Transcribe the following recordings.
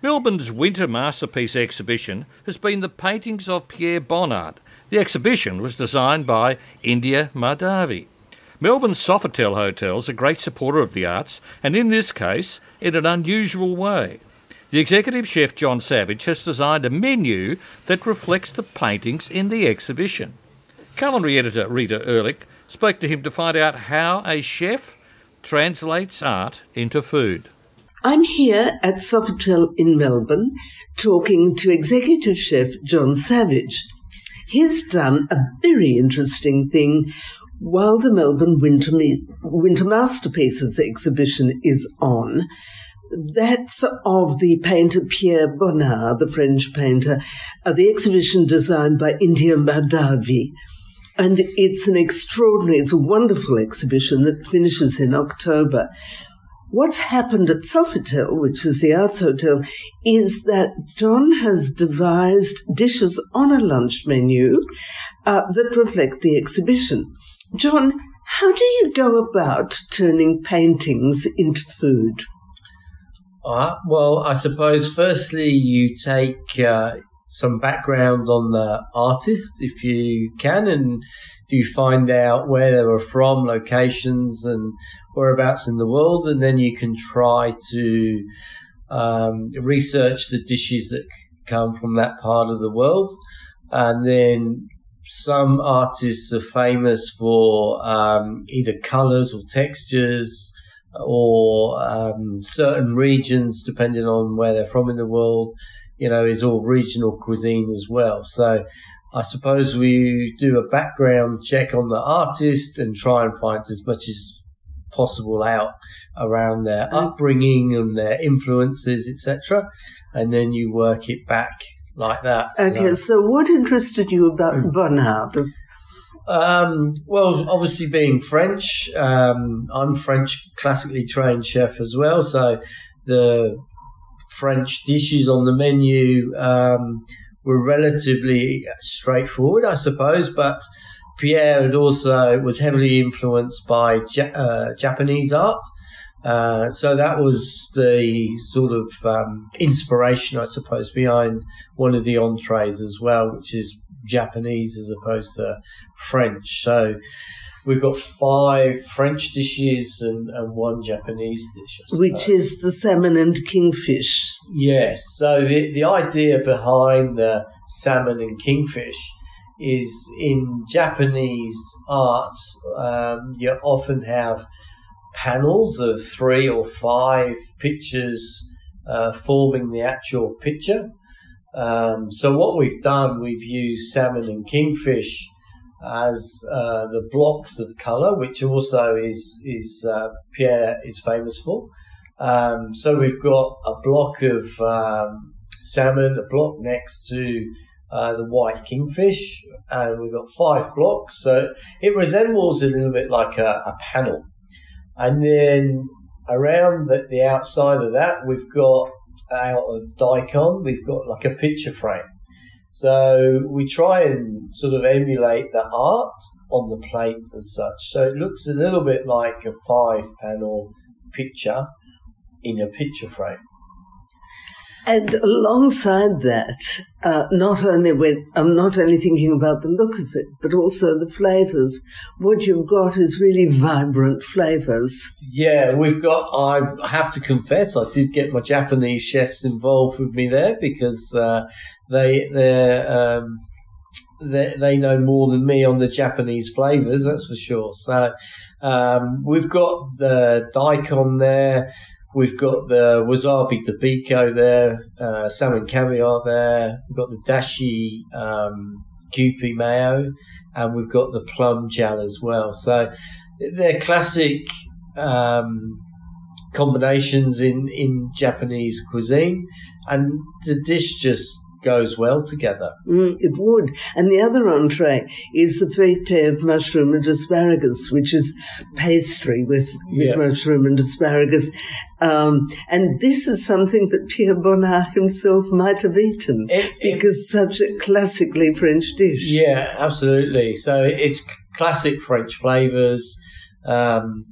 Melbourne's Winter Masterpiece exhibition has been the paintings of Pierre Bonnard. The exhibition was designed by India Mahdavi. Melbourne's Sofitel Hotel is a great supporter of the arts, and in this case, in an unusual way. The executive chef John Savage has designed a menu that reflects the paintings in the exhibition. Culinary editor Rita Erlich spoke to him to find out how a chef translates art into food. I'm here at Sofitel in Melbourne talking to executive chef John Savage. He's done a very interesting thing while the Melbourne Winter, Winter Masterpieces exhibition is on. That's of the painter Pierre Bonnard, the French painter, uh, the exhibition designed by India Mahdavi. And it's an extraordinary, it's a wonderful exhibition that finishes in October. What's happened at Sofitel, which is the arts hotel, is that John has devised dishes on a lunch menu uh, that reflect the exhibition. John, how do you go about turning paintings into food? Uh, well, I suppose firstly you take uh, some background on the artist if you can, and you find out where they were from, locations, and whereabouts in the world, and then you can try to um, research the dishes that come from that part of the world, and then some artists are famous for um, either colors or textures or um, certain regions, depending on where they're from in the world, you know, is all regional cuisine as well. So I suppose we do a background check on the artist and try and find as much as possible out around their upbringing and their influences, etc. And then you work it back like that. Okay, so, so what interested you about mm. Um, well, obviously being French, um, I'm French classically trained chef as well, so the French dishes on the menu um, were relatively straightforward, I suppose, but Pierre had also was heavily influenced by ja- uh, Japanese art. Uh, so that was the sort of um, inspiration, I suppose, behind one of the entrees as well, which is Japanese as opposed to French. So we've got five French dishes and, and one Japanese dish. Which is the salmon and kingfish. Yes. So the, the idea behind the salmon and kingfish is in Japanese art, um, you often have panels of three or five pictures uh, forming the actual picture. Um, so what we've done, we've used salmon and kingfish as uh, the blocks of colour, which also is is uh, Pierre is famous for. Um, so we've got a block of um, salmon, a block next to uh, the white kingfish, and we've got five blocks. So it resembles a little bit like a, a panel. And then around the, the outside of that, we've got out of daikon, we've got like a picture frame. So we try and sort of emulate the art on the plates as such. So it looks a little bit like a five panel picture in a picture frame. And alongside that, uh, not only with, I'm not only thinking about the look of it, but also the flavors. What you've got is really vibrant flavors. Yeah, we've got, I have to confess, I did get my Japanese chefs involved with me there because, uh, they, they're, um, they, they know more than me on the Japanese flavors, that's for sure. So, um, we've got the daikon there. We've got the wasabi tobiko there, uh, salmon caviar there. We've got the dashi um, mayo, and we've got the plum gel as well. So they're classic um, combinations in, in Japanese cuisine, and the dish just goes well together. Mm, it would. And the other entree is the feuilleté of mushroom and asparagus, which is pastry with, with yeah. mushroom and asparagus. Um, and this is something that Pierre Bonnard himself might have eaten it, it, because such a classically French dish. Yeah, absolutely. So it's classic French flavours. Um,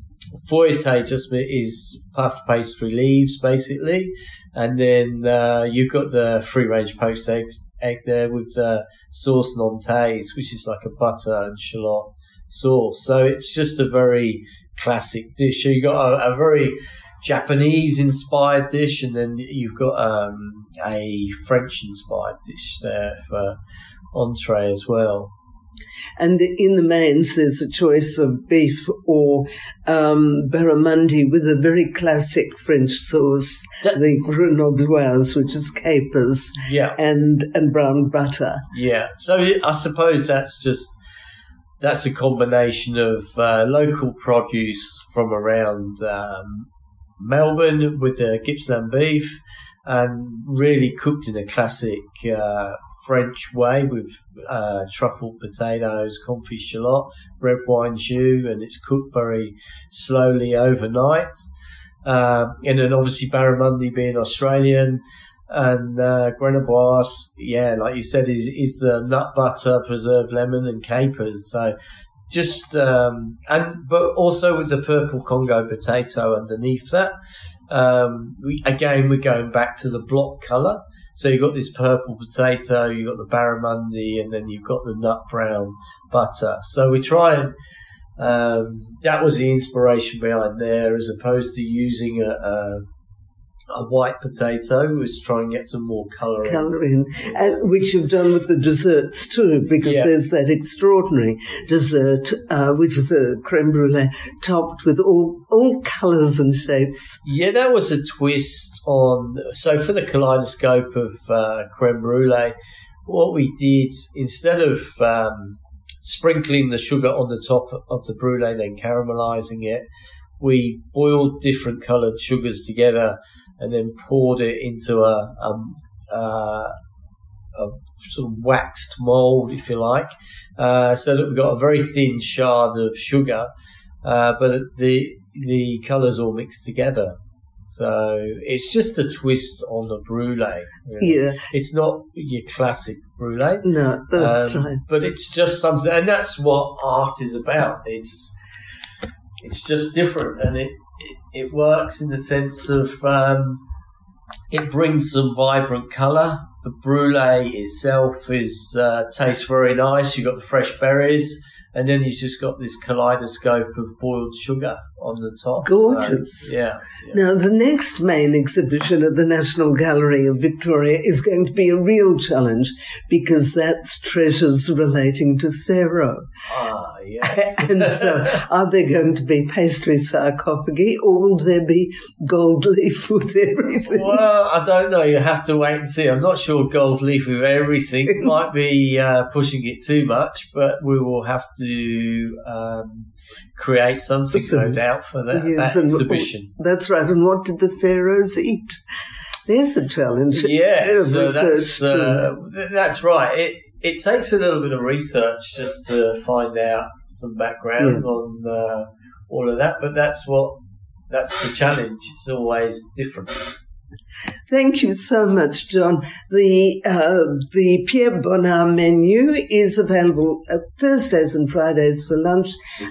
feuilleté just is puff pastry leaves basically, and then uh, you've got the free range poached egg, egg there with the sauce nantaise, which is like a butter and shallot sauce. So it's just a very classic dish. So you've got a, a very Japanese inspired dish, and then you've got um, a French inspired dish there for entree as well. And in the mains, there's a choice of beef or um, barramundi with a very classic French sauce, that, the grenobloise, which is capers, yeah, and and brown butter. Yeah. So I suppose that's just that's a combination of uh, local produce from around um, Melbourne with the Gippsland beef and really cooked in a classic uh, French way with uh, truffled potatoes, confit shallot, red wine jus, and it's cooked very slowly overnight. Uh, and then obviously barramundi being Australian, and uh, yeah, like you said, is is the nut butter, preserved lemon, and capers. So just um, and but also with the purple Congo potato underneath that. Um, we, again, we're going back to the block color. So you've got this purple potato, you've got the barramundi, and then you've got the nut brown butter. So we try and um, that was the inspiration behind there, as opposed to using a, a a white potato was try and get some more colour in. Colour in, and which you've done with the desserts too, because yeah. there's that extraordinary dessert, uh, which is a creme brulee topped with all all colours and shapes. Yeah, that was a twist on. So for the kaleidoscope of uh, creme brulee, what we did instead of um, sprinkling the sugar on the top of the brulee, then caramelizing it, we boiled different coloured sugars together and then poured it into a, um, uh, a sort of waxed mold, if you like, uh, so that we've got a very thin shard of sugar, uh, but the the colours all mixed together. So it's just a twist on the brulee. Really. Yeah, it's not your classic brulee. No, that's um, right. But it's just something, and that's what art is about. It's it's just different, and it it works in the sense of um, it brings some vibrant colour. The brulee itself is uh, tastes very nice. You've got the fresh berries, and then you've just got this kaleidoscope of boiled sugar on the top. Gorgeous. So, yeah, yeah, Now, the next main exhibition at the National Gallery of Victoria is going to be a real challenge because that's treasures relating to Pharaoh. Ah, yes. and so, are there going to be pastry sarcophagi or will there be gold leaf with everything? Well, I don't know. You have to wait and see. I'm not sure gold leaf with everything might be uh, pushing it too much, but we will have to um, create something, no doubt, for that, yes, that exhibition. That's right. And what did the pharaohs eat? There's a challenge. Yeah, so that's uh, that's right. It it takes a little bit of research just to find out some background yeah. on uh, all of that, but that's what that's the challenge. It's always different. Thank you so much, John. The uh, the Pierre Bonnard menu is available Thursdays and Fridays for lunch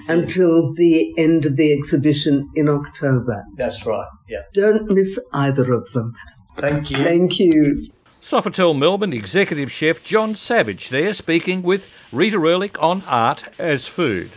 until the end of the exhibition in October. That's right. Yeah. Don't miss either of them. Thank you. Thank you. Sofitel Melbourne executive chef John Savage there speaking with Rita Erlich on art as food.